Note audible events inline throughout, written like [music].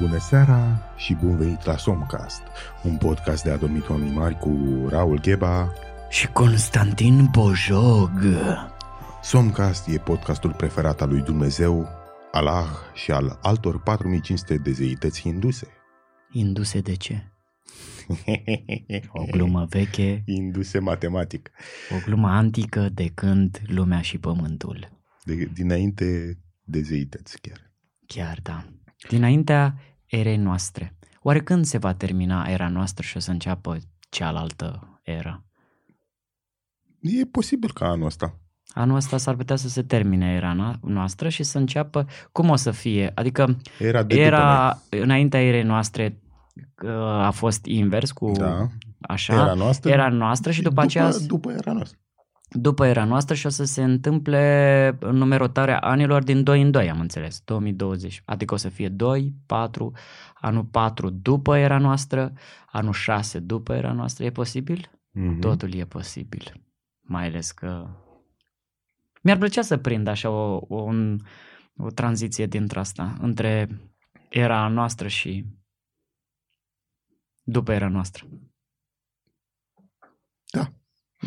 Bună seara și bun venit la Somcast, un podcast de adormit oamenii mari cu Raul Gheba. și Constantin Bojog. Somcast e podcastul preferat al lui Dumnezeu, Allah și al altor 4500 de zeități hinduse. Induse de ce? O glumă veche, [laughs] Induse matematic. o glumă antică de când lumea și pământul. De, dinainte de zeități chiar. Chiar da. Dinaintea erei noastre. Oare când se va termina era noastră și o să înceapă cealaltă era? E posibil ca anul ăsta. Anul ăsta s-ar putea să se termine era no- noastră și să înceapă... Cum o să fie? Adică Era de după era înaintea erei noastre uh, a fost invers cu Da. așa, Era noastră. era noastră și după, după aceea După era noastră. După era noastră și o să se întâmple numerotarea anilor din 2 în 2, am înțeles, 2020. Adică o să fie 2, 4, anul 4 după era noastră, anul 6 după era noastră. E posibil? Mhm. Totul e posibil. Mai ales că mi-ar plăcea să prind așa o, o, un, o tranziție dintre asta, între era noastră și după era noastră. Da.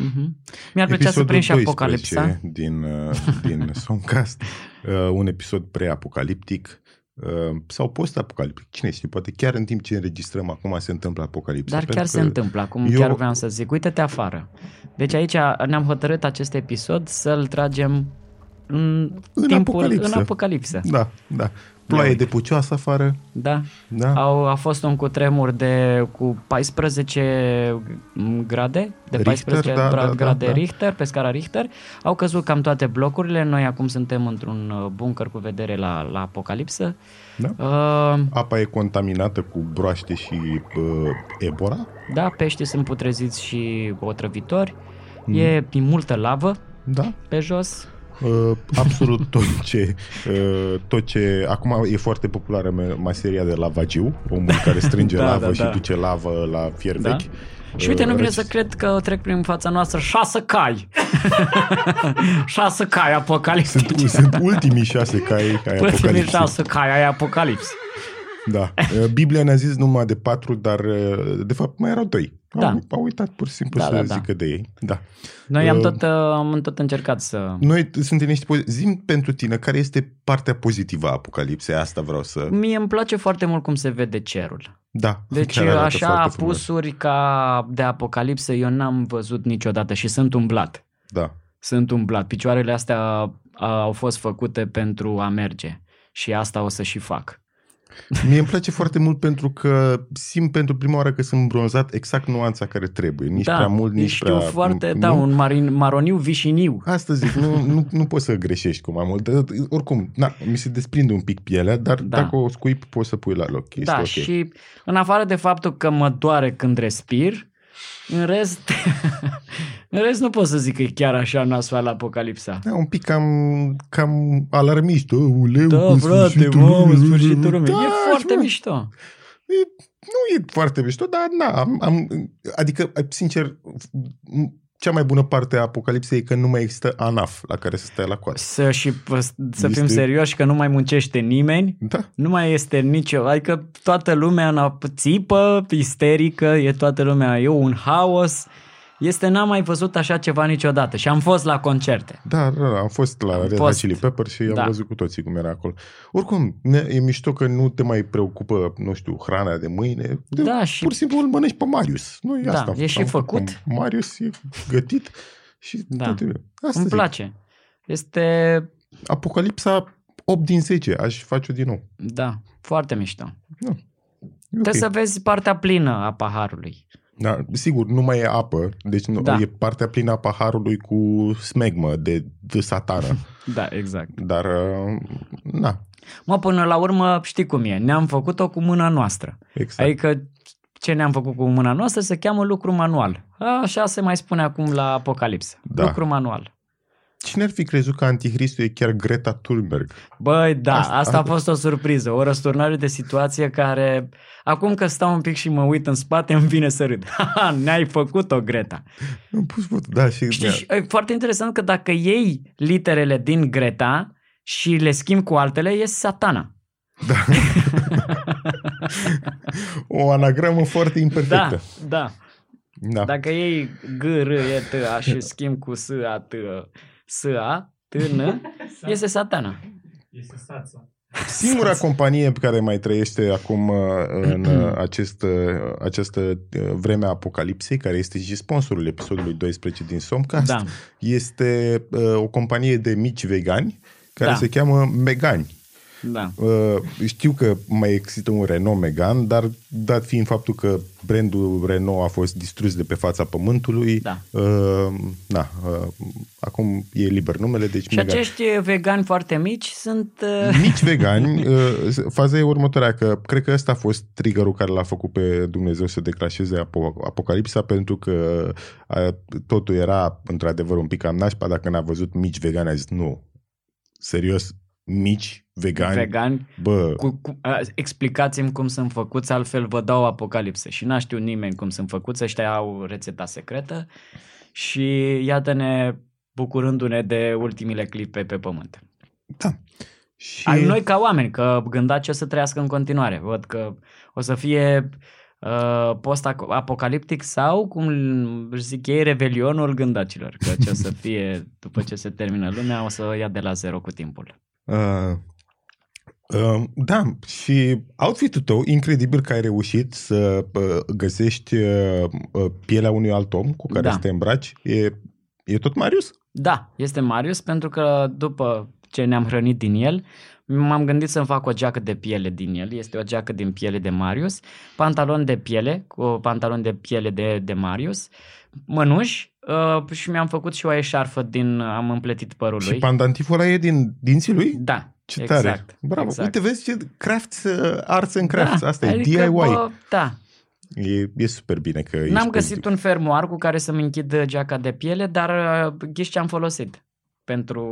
Mhm. Mi-ar plăcea să prind și 12 Apocalipsa. din, uh, din [laughs] Songcast, uh, un episod pre-apocaliptic uh, sau post-apocaliptic. Cine știe, poate chiar în timp ce înregistrăm acum se întâmplă apocalipsa. Dar chiar pentru se că întâmplă, acum eu- chiar vreau să zic, uite-te afară. Deci aici ne-am hotărât acest episod să-l tragem în, În timpul, apocalipsă. în apocalipsă. Da, da. Ploaie uite. de pucioasă afară. Da. Da. Au, a fost un cutremur de cu 14 grade, de Richter, 14 da, bra- da, da, grade da. Richter, pe scara Richter. Au căzut cam toate blocurile. Noi acum suntem într-un uh, bunker cu vedere la, la apocalipsă. Da. Uh, Apa e contaminată cu broaște și uh, Ebola. da, peștii sunt putreziți și otrăvitori. Mm. E multă lavă Da. pe jos. Uh, absolut tot ce, uh, tot ce... Acum e foarte populară me- meseria de lavagiu, omul care strânge [laughs] Da, lavă da, și da. duce lavă la fier Da. vechi. Și uite, nu vine Uh, să cred că trec prin fața noastră șase cai. [laughs] șase cai apocaliptici. Sunt, sunt ultimii șase cai ai Ultimii apocalipsei. șase cai ai apocalips. Da. Uh, Biblia ne-a zis numai de patru, dar uh, de fapt mai erau doi. Da. Au, au uitat pur și simplu Da, să da, da. zică de ei. Da. Noi am Uh, tot, uh, am tot încercat să... Noi suntem niște... pozi- Zim pentru tine, care este partea pozitivă a apocalipsei? Asta vreau să... Mie îmi place foarte mult cum se vede cerul. Da. Deci chiar arată așa foarte frumos. apusuri ca de apocalipsă eu n-am văzut niciodată și sunt umblat. Da. Sunt umblat. Picioarele astea a, au fost făcute pentru a merge și asta o să și fac. Mie îmi place foarte mult pentru că simt pentru prima oară că sunt bronzat exact nuanța care trebuie. Nici da, prea mult, nici știu prea... foarte, nu? da, un marin, maroniu vișiniu. Asta zic, nu, nu, nu poți să greșești cu mai mult. Dar, oricum, na, mi se desprinde un pic pielea, dar Da. dacă o scuip, poți să pui la loc. Este Da, ok. și în afară de faptul că mă doare când respir, în rest, [laughs] în rest nu pot să zic că e chiar așa nasoală apocalipsa. Da, un pic cam, cam alarmist. Oh, uleu, Da, în frate, sfârșitul mamă, lumii. sfârșitul lumii. Da, e foarte și, mișto. E, nu e foarte mișto, dar na, am, am, adică, sincer, cea mai bună parte a apocalipsei e că nu mai există ANAF la care să stai la coadă. Să, și p- să fim Este- serioși că nu mai muncește nimeni, Da, nu mai este nicio, adică toată lumea în ap- țipă, isterică, e toată lumea, e un haos. Este, n-am mai văzut așa ceva niciodată și am fost la concerte. da, da, am fost la Red Hot fost. Chili Peppers și am Da. văzut cu toții cum era acolo. Oricum, ne, e mișto că nu te mai preocupă, nu știu, hrana de mâine. De, Da, și- Pur și simplu îl mănânci pe Marius. Nu Da, asta. e și am făcut. Marius e gătit și Da. tot e bine. Asta Îmi zic. place. Este, Apocalipsa 8 din 10, aș face-o din nou. da, foarte mișto. Da. E Trebuie ok. să vezi partea plină a paharului. Da, sigur, nu mai e apă, deci nu, Da. e partea plină a paharului cu smegmă de, de satană. [laughs] Da, exact. Dar, uh, na, Mă, până la urmă, știi cum e, ne-am făcut-o cu mâna noastră. exact. Adică ce ne-am făcut cu mâna noastră se cheamă lucru manual. Așa se mai spune acum la Apocalipsă. Da. Lucru manual. Cine ar fi crezut că Anticristul e chiar Greta Thunberg? Băi, da, Asta- asta, asta a fost o surpriză, o răsturnare de situație care, acum că stau un pic și mă uit în spate, îmi vine să râd. [laughs] Haha, ne-ai făcut-o, Greta. Am pus foto, da, și... Știi, și e foarte interesant că dacă iei literele din Greta și le schimbi cu altele, e satana. Da. [laughs] o anagramă foarte Da, imperfectă. da. Da. Dacă iei G, R, E, T, A și schimb cu S, A, T, S, A, T, N, iese [laughs] satana. Este sața. Singura companie care mai trăiește acum uh, în uh, acest, uh, această uh, vreme a apocalipsei, care este și sponsorul episodului 12 din Somcast, Da. este uh, o companie de mici vegani care Da. se cheamă Megani. Da. Uh, știu că mai există un Renault Megan, dar dat fiind faptul că brandul Renault a fost distrus de pe fața pământului, Da. uh, na, uh, acum e liber numele, deci Și Megane. acești vegani foarte mici sunt... uh, Mici vegani, [laughs] uh, faza e următoarea, că cred că ăsta a fost triggerul care l-a făcut pe Dumnezeu să declașeze apo- apocalipsa, pentru că uh, totul era într-adevăr un pic cam nașpa, dacă n-a văzut mici vegani, a zis nu, serios, mici vegani, vegani. bă, Cu, cu, a, explicați-mi cum sunt făcuți, altfel vă dau apocalipsă. Și n-a știut nimeni cum sunt făcuți, ăștia au rețeta secretă și iată-ne bucurându-ne de ultimile clipe pe pământ. da. Și... Ai noi ca oameni, că gândaci o să trăiască în continuare. Văd că o să fie uh, post-apocaliptic sau, cum își zic ei, revelionul gândacilor. Că ce o să fie, după ce se termină lumea, o să ia de la zero cu timpul. Uh, uh, da, și outfit-ul tău, incredibil că ai reușit să uh, găsești uh, uh, pielea unui alt om cu care Da. să te îmbraci. E, e tot Marius? Da, este Marius, pentru că după ce ne-am hrănit din el, m-am gândit să-mi fac o geacă de piele din el. Este o geacă din piele de Marius, pantalon de piele, cu pantalon de piele de, de Marius, mănuși uh, și mi-am făcut și o eșarfă din, am împletit părul Și lui. pandantiful ăla e din dinții lui? Da, Ce exact. tare! Bravo! Exact. Uite, vezi ce crafts, uh, arts and crafts. Da, Asta e adică, DIY. Bă, da, E, e super bine că ești N-am găsit pozitiv. un fermoar cu care să-mi închid geaca de piele, dar uh, ghiși ce am folosit pentru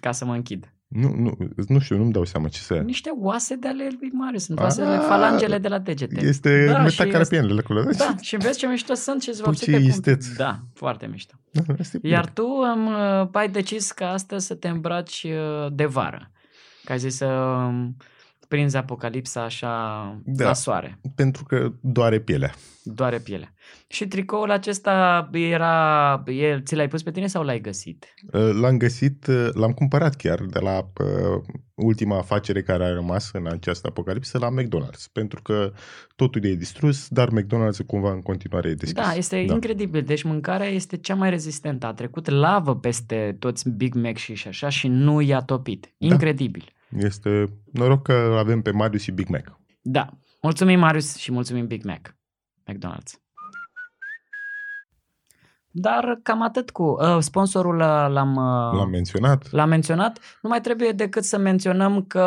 ca să mă închid. Nu, nu, nu știu, nu-mi dau seama ce să... Niște oase de ale lui Marius, sunt Ah, oasele, falangele de la degete. Este Da, da, și metacarpianele acolo. Da, și vezi ce mișto sunt și îți Păi vopsi ce pe cum. isteț. Da, foarte mișto. Da, asta e bine. Iar tu am, uh, ai decis ca astăzi să te îmbraci uh, de vară. Ca ai zis să um, prinzi apocalipsa așa Da. la soare. Pentru că doare pielea. Doare pielea. Și tricoul acesta era, e, ți l-ai pus pe tine sau l-ai găsit? Uh, L-am găsit, uh, l-am cumpărat chiar de la uh, ultima afacere care a rămas în această apocalipsă la McDonald's. Pentru că totul e distrus, dar McDonald's cumva în continuare e deschis. Da, este Da. incredibil. Deci mâncarea este cea mai rezistentă. A trecut lavă peste toți Big Mac și și așa și nu i-a topit. Da. Incredibil. Este noroc că avem pe Marius și Big Mac. Da. Mulțumim, Marius, și mulțumim Big Mac. McDonald's. Dar cam atât cu... Uh, sponsorul uh, l-am... Uh, L-am menționat. L-am menționat. Nu mai trebuie decât să menționăm că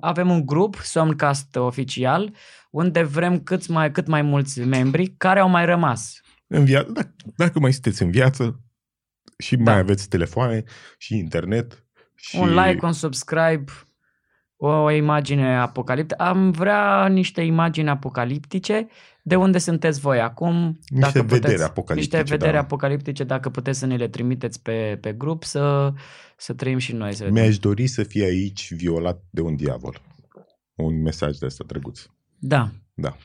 avem un grup, Somcast oficial, unde vrem cât mai, cât mai mulți membri care au mai rămas. În via- dacă, dacă mai sunteți în viață și Da. mai aveți telefoane și internet și... Un like, un subscribe, o, o imagine apocaliptică. Am vrea niște imagini apocaliptice de unde sunteți voi acum. Niște vederi apocaliptice, Niște vederi da. apocaliptice, dacă puteți să ne le trimiteți pe, pe grup, să, să trăim și noi. Să vedem. Mi-aș dori să fie aici violat de un diavol. Un mesaj de ăsta drăguț. Da. Da.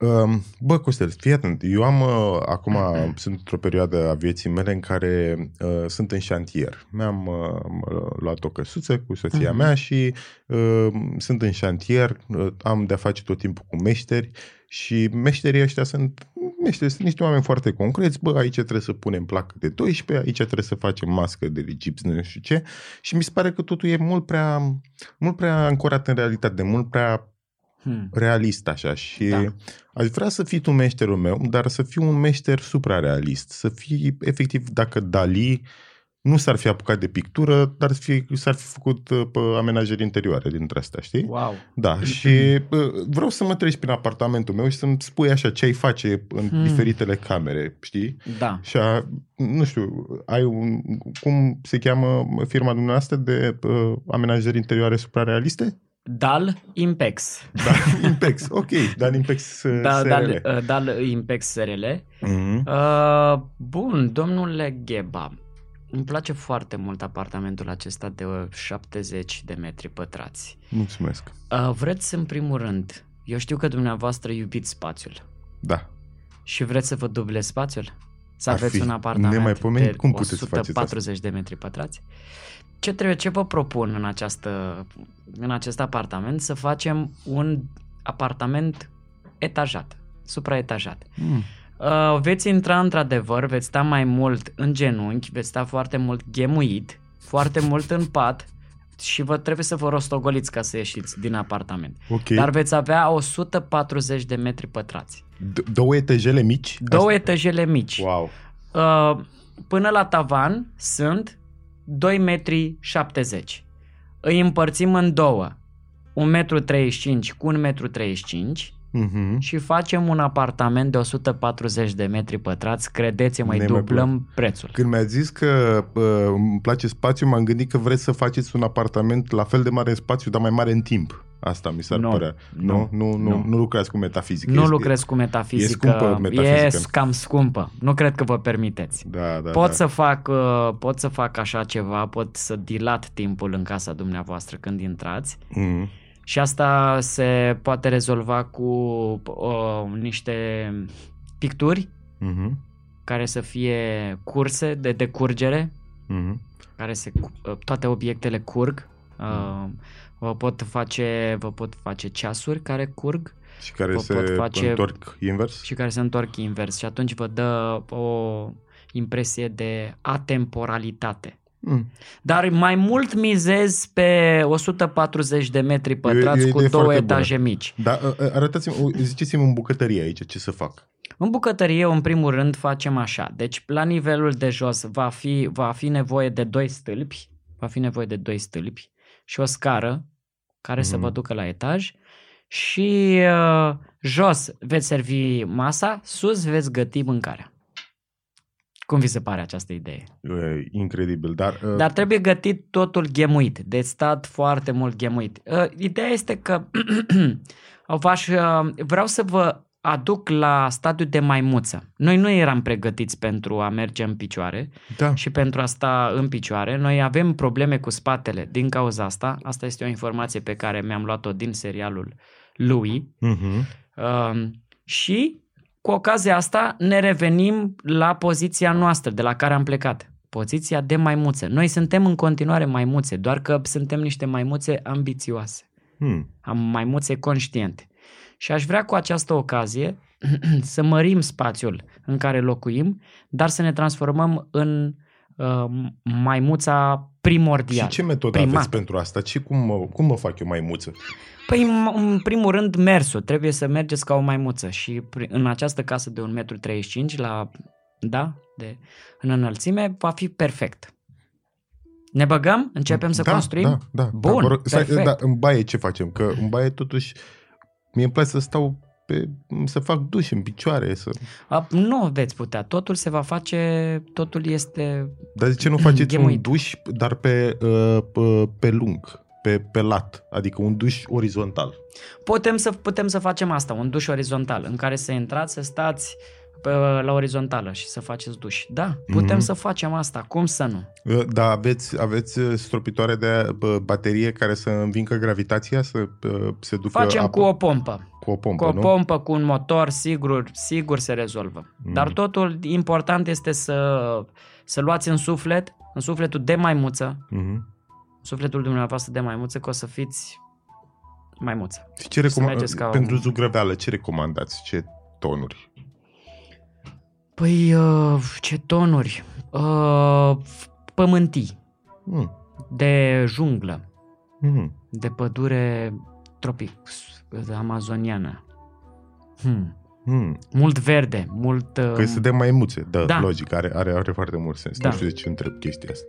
Um, Bă, Costel, fii atent. Eu am uh, acum, sunt într-o perioadă a vieții mele în care uh, sunt în șantier. Mi-am uh, luat o căsuță cu soția Mhm. mea și uh, sunt în șantier, uh, am de-a face tot timpul cu meșteri și meșterii ăștia sunt meșteri, sunt niște oameni foarte concreți. Bă, aici trebuie să punem placă de 12, aici trebuie să facem mască de gips, nu știu ce. Și mi se pare că totul e mult prea, mult prea ancorat în realitate, mult prea Hmm. realist așa și Da. da. aș vrea să fii tu meșterul meu, dar să fii un meșter suprarealist, să fii efectiv dacă Dali nu s-ar fi apucat de pictură, dar să fi, s-ar fi făcut uh, pe amenajări interioare dintre astea, știi? Wow. Da, și uh, vreau să mă treci prin apartamentul meu și să-mi spui așa ce ai face în Hmm. diferitele camere, știi? Da. Și a, nu știu, ai un, cum se cheamă firma dumneavoastră de uh, amenajări interioare suprarealiste? Dal Impex. Da, [laughs] Impex, ok, Dan Impex uh, Da, SRL. Dal, uh, Dal Impex SRL. Mhm. Uh, bun, domnule Gheba, Îmi place foarte mult apartamentul acesta de 70 de metri pătrați. Mulțumesc. Uh, vreți în primul rând, eu știu că dumneavoastră iubiți spațiul Da. și vreți să vă dublezi spațiul? Să Ar aveți fi un apartament nemaipomenit. de Cum puteți să faceți 140 de metri pătrați? Ce trebuie, ce vă propun în, această, în acest apartament? Să facem un apartament etajat, supraetajat. Mm. Uh, veți intra într-adevăr, veți sta mai mult în genunchi, veți sta foarte mult ghemuit, foarte mult în pat și vă trebuie să vă rostogoliți ca să ieșiți din apartament. Ok. Dar veți avea 140 de metri pătrați. D- două etajele mici? Două etajele mici. Wow. Uh, până la tavan sunt 2 metri 70. Îi împărțim în două. 1,35 metru cu 1,35 metru Mhm. și facem un apartament de 140 de metri pătrați. Credeți-mă, îi Nemaipomenit. dublăm prețul. Când mi-a zis că uh, îmi place spațiu, m-am gândit că vreți să faceți un apartament la fel de mare în spațiu, dar mai mare în timp. Asta mi s-ar Nu, părea. nu, Nu, nu, nu, nu. nu lucrați cu metafizică. Nu Este- lucrez cu metafizică. e scumpă metafizică. E cam scumpă. Nu cred că vă permiteți. Da, da, pot, da. să fac, uh, pot să fac așa ceva, pot să dilat timpul în casa dumneavoastră când intrați Mm. și asta se poate rezolva cu uh, niște picturi Mhm. care să fie curse de decurgere, Mhm. care se, uh, toate obiectele curg. Uh, vă pot face, vă pot face ceasuri care curg Și care Vă se pot face- întorc invers? și care se întorc invers și atunci vă dă o impresie de atemporalitate. Mm. Dar mai mult mizez pe 140 de metri pătrați e o cu idee două foarte bună. etaje mici. Da, uh, uh, arătați-mi, uh, ziceți-mi în bucătărie aici ce să fac. În bucătărie, în primul rând, facem așa. Deci, la nivelul de jos va fi, va fi nevoie de doi stâlpi, va fi nevoie de doi stâlpi și o scară care să Mhm. vă ducă la etaj și uh, jos veți servi masa, sus veți găti mâncarea. Cum vi se pare această idee? E incredibil, dar... uh, Dar trebuie gătit totul ghemuit, de stat foarte mult ghemuit. Uh, Ideea este că [clears throat] v-aș, uh, vreau să vă aduc la stadiu de maimuță. Noi nu eram pregătiți pentru a merge în picioare Da. și pentru a sta în picioare. Noi avem probleme cu spatele din cauza asta. Asta este o informație pe care mi-am luat-o din serialul lui. Mhm. Uh, și cu ocazia asta ne revenim la poziția noastră de la care am plecat. Poziția de maimuțe. Noi suntem în continuare maimuțe, doar că suntem niște maimuțe ambițioase. Hmm. Am maimuțe conștiente. Și aș vrea cu această ocazie [clears throat] să mărim spațiul în care locuim, dar să ne transformăm în uh, maimuța primordial. Și ce metodă primat. aveți pentru asta? Ce, cum, mă, cum mă fac eu maimuță? Păi, în- în primul rând, mersul. Trebuie să mergeți ca o maimuță și pri- în această casă de 1,35 m la, da, de, în înălțime, va fi perfect. Ne băgăm? Începem să da, construim? Da, da. Bun, da, vă rog, stai, perfect. da, în baie ce facem? Că în baie totuși mie îmi place să stau pe, să fac duș în picioare. Să... A, nu veți putea. Totul se va face, totul este... Dar de ce nu faceți un Ghemuit. duș, dar pe, uh, pe, pe lung, pe, pe lat, adică un duș orizontal? Putem să, putem să facem asta, un duș orizontal, în care să intrați, să stați pe, la orizontală și să faceți duș. Da, putem Mhm. să facem asta. Cum să nu? Uh, Dar aveți, aveți uh, stropitoare de uh, baterie care să învincă gravitația, să uh, se ducă Facem apă? cu o pompă. cu o pompă, Cu o nu? pompă, cu un motor, sigur, sigur se rezolvă. Mm. Dar totul important este să, să luați în suflet, în sufletul de maimuță, Mhm. sufletul dumneavoastră de maimuță, că o să fiți maimuță. Și ce recomand... mergeți ca pentru un- zugrăveală, ce recomandați? Ce tonuri? Păi, uh, ce tonuri? Uh, pământii, Mm. de junglă, Mm. de pădure tropic, amazoniană. Hmm. Mm. Mult verde, mult... Uh, Că este de maimuțe, da, Da. da. logic, are, are, are foarte mult sens. Da. Nu știu de ce întreb chestia asta.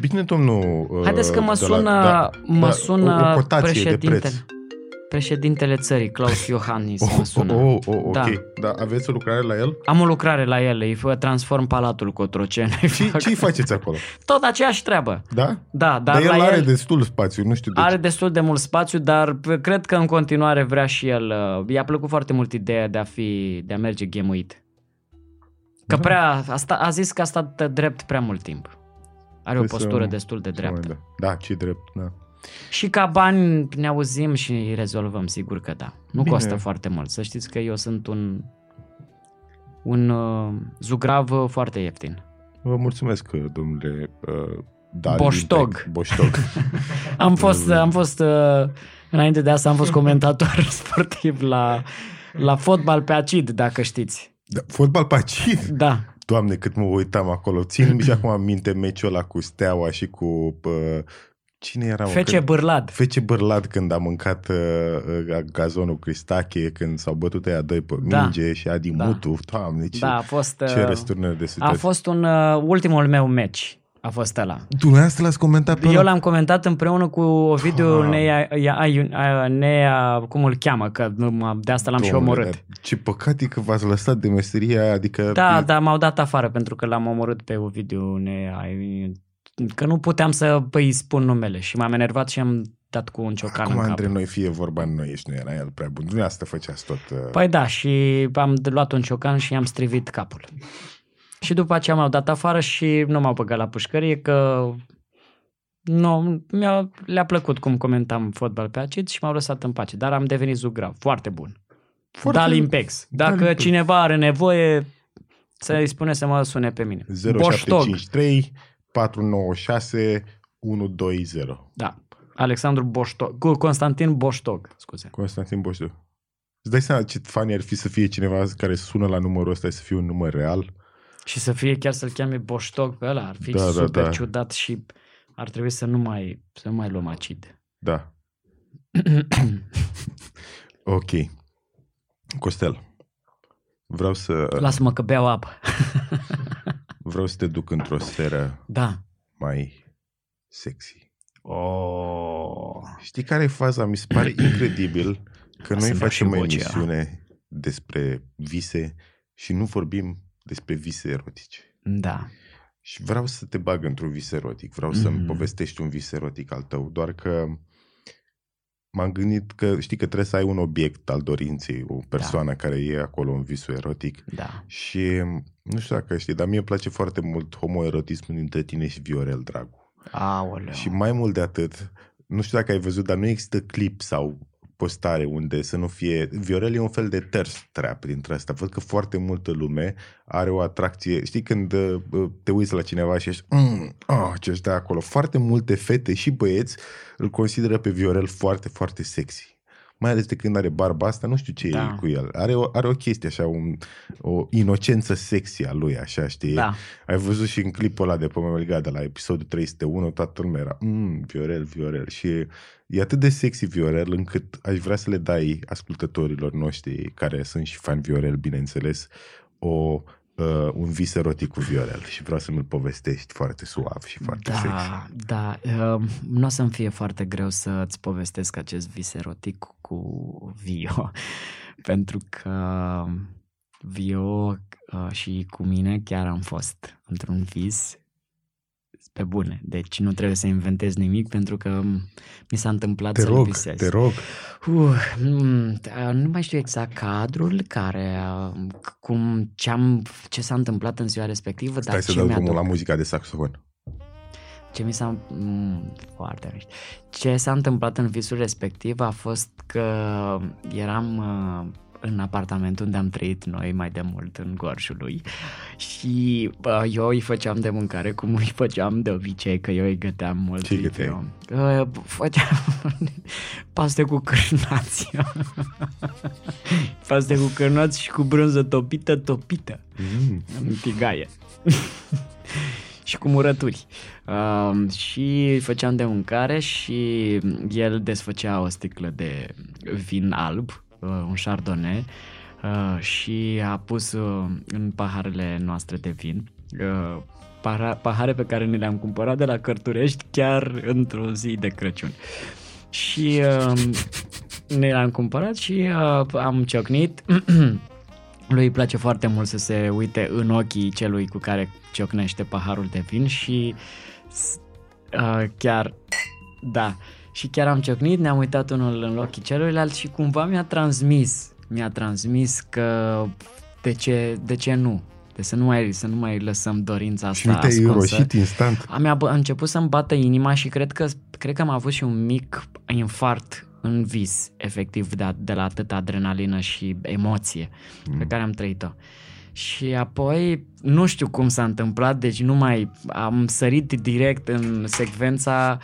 Bine, domnul... uh, Haideți că mă de la- sună, da, mă da, sună o, o cotație de președintele, preț. Președintele țării, Claus Iohannis, Oh, mă sună. oh, oh, oh, ok. Da. Da. Aveți o lucrare la el? Am o lucrare la el, îi fă, transform palatul Cotroceni. îi Ce, fac ce faceți acolo? Tot aceeași treabă. Da? Da, dar, Dar el la are el destul spațiu, nu știu de are ce. destul de mult spațiu, dar p- cred că în continuare vrea și el, uh, i-a plăcut foarte mult ideea de a fi, de a merge ghemuit. Că Da. prea, a, sta, a zis că a stat drept prea mult timp. Are o Trebuie să- postură destul de să mai dreaptă. Da, da ce drept, da. Și ca bani ne auzim și rezolvăm, sigur că da. Nu Bine. costă foarte mult. Să știți că eu sunt un un uh, zugrav uh, foarte ieftin. Vă mulțumesc, domnule uh, Dalin Boștog. Tec. Boștog. [laughs] Am fost, am fost uh, înainte de asta am fost comentator [laughs] sportiv la, la fotbal pe acid, dacă știți. da, fotbal pacid. Da, Doamne, cât mă uitam acolo. Țin și acum minte meciul ăla cu Steaua și cu... Uh, cine era? mă? Fece Când- Bârlad. Fece Bârlad când a mâncat uh, uh, gazonul Cristache, când s-au bătut aia doi pe Da. minge și Adi Da. Mutu. Doamne, ce, Da, a fost, ce uh, răsturnări de a situație. fost un uh, ultimul meu meci. A fost ăla. Dumneavoastră l-ați comentat pe Eu ăla? l-am comentat împreună cu Ovidiu Ah. Nea, Nea, Nea, cum îl cheamă, că nu m- de asta l-am și Domnule, omorât. dar Ce păcat e că v-ați lăsat de meseria aia, adică... Da, e- da, m-au dat afară pentru că l-am omorât pe Ovidiu Nea. Că nu puteam să îi spun numele și m-am enervat și am dat cu un ciocan Acum în cap. între noi fie vorba în noi și nu era el prea bun. Dumneavoastră făceați tot... Uh... Păi da, și am luat un ciocan și i-am strivit capul. Și după aceea m-au dat afară și nu m-au băgat la pușcărie că nu, mi-a, le-a plăcut cum comentam fotbal pe acid și m-au lăsat în pace. Dar am devenit zugrav, foarte bun. Foarte- Foarte... Dalimpex. Dacă Dalimpex. cineva are nevoie, să-i spune să mă sune pe mine. Boștog. 0753 496 120. Da. Alexandru Boștog. Cu Constantin Boștog, scuze. Constantin Boștog. Îți dai seama ce fani ar fi să fie cineva care sună la numărul ăsta și să fie un număr real? Și să fie chiar să-l cheme Boștog pe ăla. Ar fi Da, da, super da. ciudat și ar trebui să nu mai, să nu mai luăm acid. Da. [clears throat] Ok. Costel, vreau să, Lasă-mă că beau apă. [laughs] vreau să te duc într-o sferă Da. mai sexy. Oh. Știi care e faza? Mi se pare incredibil că noi Să-mi dau facem și o vocea. emisiune despre vise și nu vorbim despre vise erotice. Da. Și vreau să te bag într-un vis erotic, vreau să-mi Mhm. povestești un vis erotic al tău, doar că m-am gândit că știi că trebuie să ai un obiect al dorinței, o persoană care e acolo în visul erotic Da. și nu știu dacă știi, dar mie îmi place foarte mult homoerotismul dintre tine și Viorel Dragu. Aoleu. Și mai mult de atât, nu știu dacă ai văzut, dar nu există clip sau postare unde să nu fie... Viorel e un fel de thirst trap dintre asta. Văd că foarte multă lume are o atracție. Știi când uh, te uiți la cineva și ești mm, oh, ce de acolo. Foarte multe fete și băieți îl consideră pe Viorel foarte, foarte sexy. Mai ales de când are barba asta, nu știu ce Da. e cu el. Are o, are o chestie așa, un, o inocență sexy a lui, așa, știi? Da. Ai văzut și în clipul ăla de pe Memelga, de la episodul 301, toată lumea era, mm, Viorel, Viorel. Și e atât de sexy Viorel, încât aș vrea să le dai ascultătorilor noștri, care sunt și fan Viorel, bineînțeles, o, uh, un vis erotic cu Viorel. Și vreau să mi-l povestești foarte suav și foarte sexy. Da, da. Uh, nu o să-mi fie foarte greu să-ți povestesc acest vis erotic cu Vio, [laughs] pentru că Vio uh, și cu mine chiar am fost într-un vis pe bune. Deci nu trebuie să inventez nimic pentru că mi s-a întâmplat Te să-l rog, visez. te rog. Uh, mm, uh, nu mai știu exact cadrul care, uh, cum, ce, am, ce s-a întâmplat în ziua respectivă, Stai dar să ce dăm mi-a drumul la muzica de saxofon. ce mi s-a... Mm, foarte mișto. Ce s-a întâmplat în visul respectiv a fost că eram uh, în apartamentul unde am trăit noi mai de mult în Gorjul lui și uh, eu îi făceam de mâncare cum îi făceam de obicei, că eu îi găteam mult. Ce lui găteai? Vio. Uh, făceam [laughs] paste cu cârnați. [laughs] paste cu cârnați și cu brânză topită, topită Mm. în tigaie. [laughs] și cu murături. Um, și făceam de mâncare și el desfăcea o sticlă de vin alb, uh, un chardonnay, uh, și a pus uh, în paharele noastre de vin uh, para- pahare pe care ne le-am cumpărat de la Cărturești chiar într-o zi de Crăciun. Și uh, ne le-am cumpărat și uh, am ciocnit [clears throat] lui îi place foarte mult să se uite în ochii celui cu care ciocnește paharul de vin și s- uh, chiar, da, și chiar am ciocnit, ne-am uitat unul în ochii celuilalt și cumva mi-a transmis, mi-a transmis că de ce, de ce nu, Deci să nu mai, să nu mai lăsăm dorința Și asta nu te-ai ascunsă. roșit instant. Am, a a început să-mi bată inima și cred că, cred că am avut și un mic infart în vis, efectiv, de, a, de la atâta adrenalină și emoție mm. pe care am trăit-o. Și apoi, nu știu cum s-a întâmplat, deci nu mai am sărit direct în secvența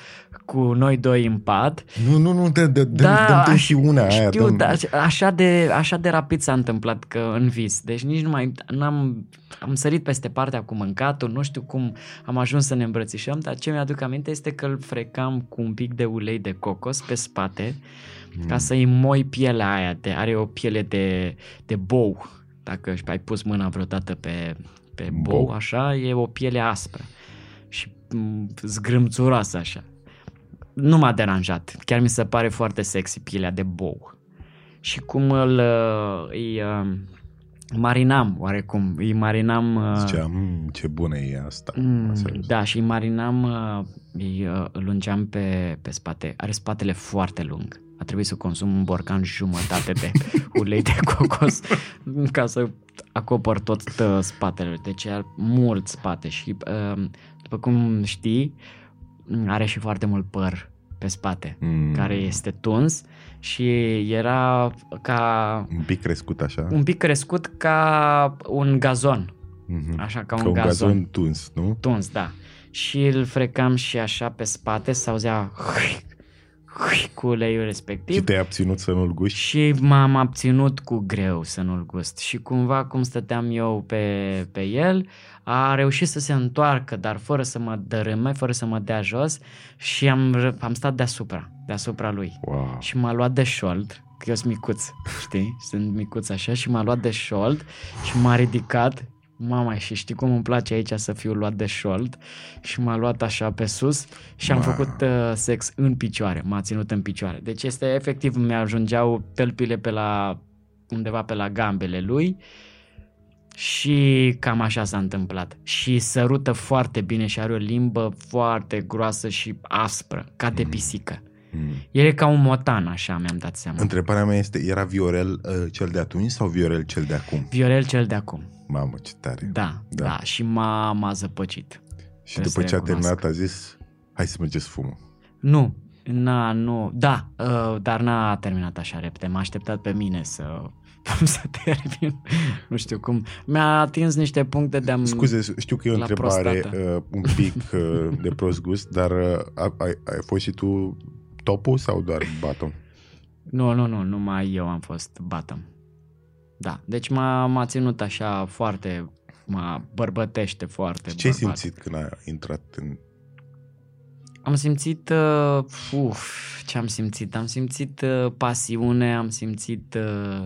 cu noi doi în pat. Nu, nu, nu, dă, dă, Da, dă, dă aș- și una aia. Știu, dă dar așa de, așa de rapid s-a întâmplat că în vis. Deci nici nu mai n-am am sărit peste partea cu mâncatul, nu știu cum am ajuns să ne îmbrățișăm, dar ce mi-aduc aminte este că îl frecam cu un pic de ulei de cocos pe spate ca să-i moi pielea aia. De, are o piele de, de bou. Dacă ai pus mâna vreodată pe, pe bou, Bou. așa, e o piele aspră și m, zgrâmțuroasă așa. Nu m-a deranjat. Chiar mi se pare foarte sexy pielea de bou. Și cum îl uh, îi, uh, marinam, oarecum, îi marinam... Uh, Zicea, "Mm, ce bună e asta. Mm, Asta e. da, și îi marinam, uh, îi uh, îl lungeam pe, pe spate. Are spatele foarte lung. A trebuit să consum un borcan jumătate de [laughs] ulei de cocos [laughs] ca să acopăr tot uh, spatele. Deci are mult spate și, uh, după cum știi, are și foarte mult păr pe spate, Mm. care este tuns și era ca Un pic crescut așa. un pic crescut ca un gazon. Mhm. Așa, ca Ca un, un gazon. gazon tuns, nu? Tuns, da. Și îl frecam și așa pe spate, se auzea cu uleiul respectiv. Și te-ai abținut să nu-l guși? Și m-am abținut cu greu să nu-l gust. Și cumva cum stăteam eu pe, pe el, a reușit să se întoarcă, dar fără să mă dărâme, fără să mă dea jos și am, r- am stat deasupra, deasupra lui. Wow. Și m-a luat de șold, că eu sunt micuț, știi? [laughs] Sunt micuț așa și m-a luat de șold și m-a ridicat Mama, și știi cum îmi place aici să fiu luat de șold și m-a luat așa pe sus și am Wow. făcut uh, sex în picioare, m-a ținut în picioare. Deci este efectiv, mi-ajungeau tălpile pe la undeva pe la gambele lui și cam așa s-a întâmplat. Și sărută foarte bine și are o limbă foarte groasă și aspră, ca de pisică. Mm. El e ca un motan, așa mi-am dat seama. Întrebarea mea este, era Viorel uh, cel de atunci sau Viorel cel de acum? Viorel cel de acum. Mamă, ce tare. Da, Da. da, da și m-a, m-a zăpăcit. Și Trebuie după să ce a recunosc. terminat a zis, hai să mergeți fumul. Nu, na, nu, da, uh, dar n-a terminat așa repede. M-a așteptat pe mine să, să termin. Nu știu cum. Mi-a atins niște puncte de am... Scuze, știu că e o La întrebare prostată. uh, un pic uh, de prost gust, dar uh, ai, ai, ai fost și tu topul sau doar bottom? Nu, nu, nu, numai eu am fost bottom. Da, deci m-a, m-a ținut așa foarte, mă bărbătește foarte. Și ce ai bărbat. simțit când ai intrat în... Am simțit, uh, uf, ce am simțit? Am simțit uh, pasiune, am simțit uh,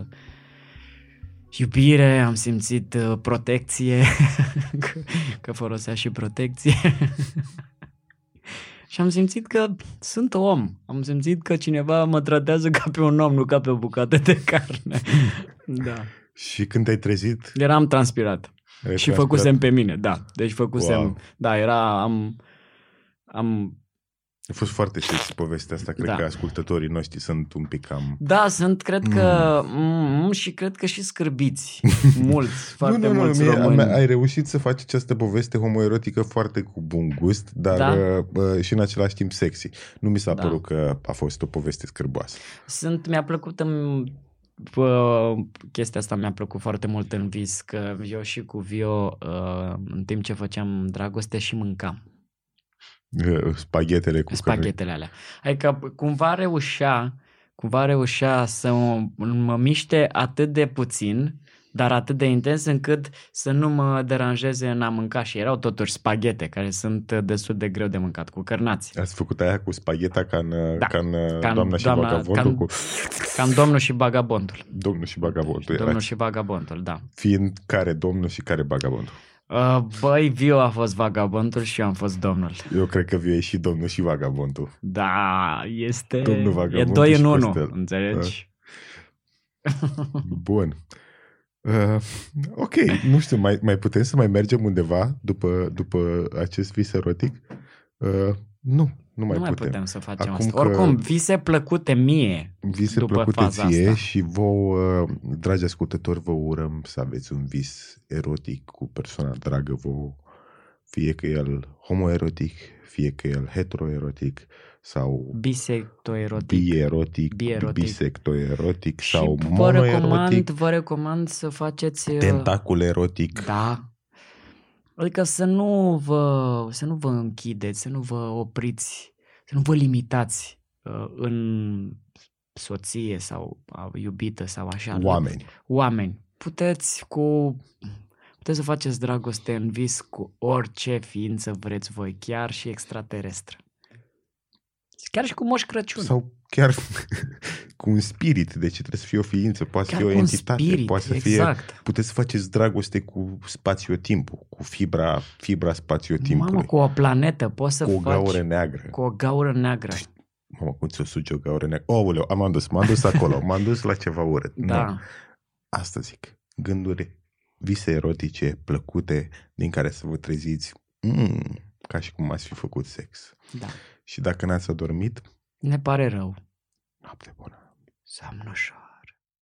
iubire, am simțit uh, protecție, [laughs] că, că folosea și protecție. [laughs] și am simțit că sunt om. Am simțit că cineva mă tratează ca pe un om, nu ca pe o bucată de carne. [laughs] da. Și când te-ai trezit, Eram transpirat. ai Și transpirat? făcusem pe mine, da. Deci făcusem, Wow. da, era, am, am A fost foarte sexy povestea asta, cred Da. că ascultătorii noștri sunt un pic cam... Da, sunt, cred că, mm. și cred că și scârbiți. [laughs] Mulți, foarte nu, nu, nu, mulți mie, români. ai reușit să faci această poveste homoerotică foarte cu bun gust, dar Da. uh, uh, și în același timp sexy. Nu mi s-a Da. părut că a fost o poveste scârboasă. Sunt, mi-a plăcut în, Bă, chestia asta mi-a plăcut foarte mult în vis, că eu și cu Vio, uh, în timp ce făceam dragoste și mâncam Uh, [laughs] Spaghetele cu spaghetele alea. Adică cumva reușea, cumva reușea să mă, mă miște atât de puțin, dar atât de intens încât să nu mă deranjeze în a mânca și erau totuși spaghete care sunt destul de greu de mâncat cu cărnați. Ați făcut aia cu spagheta ca în, Da. ca în uh, Ca în Doamna și Doamna- Vagabondul, ca în- cu Cam domnul și vagabondul. Domnul și Vagabondul. Domnul Erați și vagabondul, da. fiind care domnul și care vagabondul. Uh, băi, Vio a fost vagabondul și eu am fost domnul. Eu cred că viu și domnul și vagabondul. Da, este... Domnul e vagabondul doi și în unu, Costel. înțelegi? Bun. Uh, ok, nu știu, mai, mai putem să mai mergem undeva după, după acest vis erotic? Uh, nu, Nu mai nu mai putem. putem să facem Acum asta. că- Oricum, vise plăcute mie. Vise după plăcute faza ție asta. și vouă, dragi ascultători, vă urăm să aveți un vis erotic cu persoana dragă vouă, fie că el homoerotic, fie că el heteroerotic sau Bisectoerotic. bierotic, Bierotic. bisectoerotic Și sau vă recomand, monoerotic, vă recomand să faceți... uh, tentacul erotic. Da. Adică să nu vă, să nu vă închideți, să nu vă opriți, să nu vă limitați uh, în soție sau uh, iubită sau așa. Oameni. Oameni. Puteți cu... Puteți să faceți dragoste în vis cu orice ființă vreți voi, chiar și extraterestră. Chiar și cu Moș Crăciun. Sau chiar [laughs] cu un spirit, deci trebuie să fie o ființă, poate chiar să fie cu o un entitate, spirit, poate să fie exact. puteți să faceți dragoste cu spațiotimpul, cu fibra, fibra spațiotimpului, Mamă, cu o planetă poți să cu o faci gaură neagră. cu o gaură neagră. Mamă, cum ți-o suge o gaură neagră? Oh, uleu, am dus, m-am dus acolo, m-am dus la ceva urât. Da. Nu, asta zic. Gânduri, vise erotice, plăcute, din care să vă treziți mm, ca și cum ați fi făcut sex. Da. Și dacă n-ați adormit, Ne pare rău. noapte bună. Somnușor.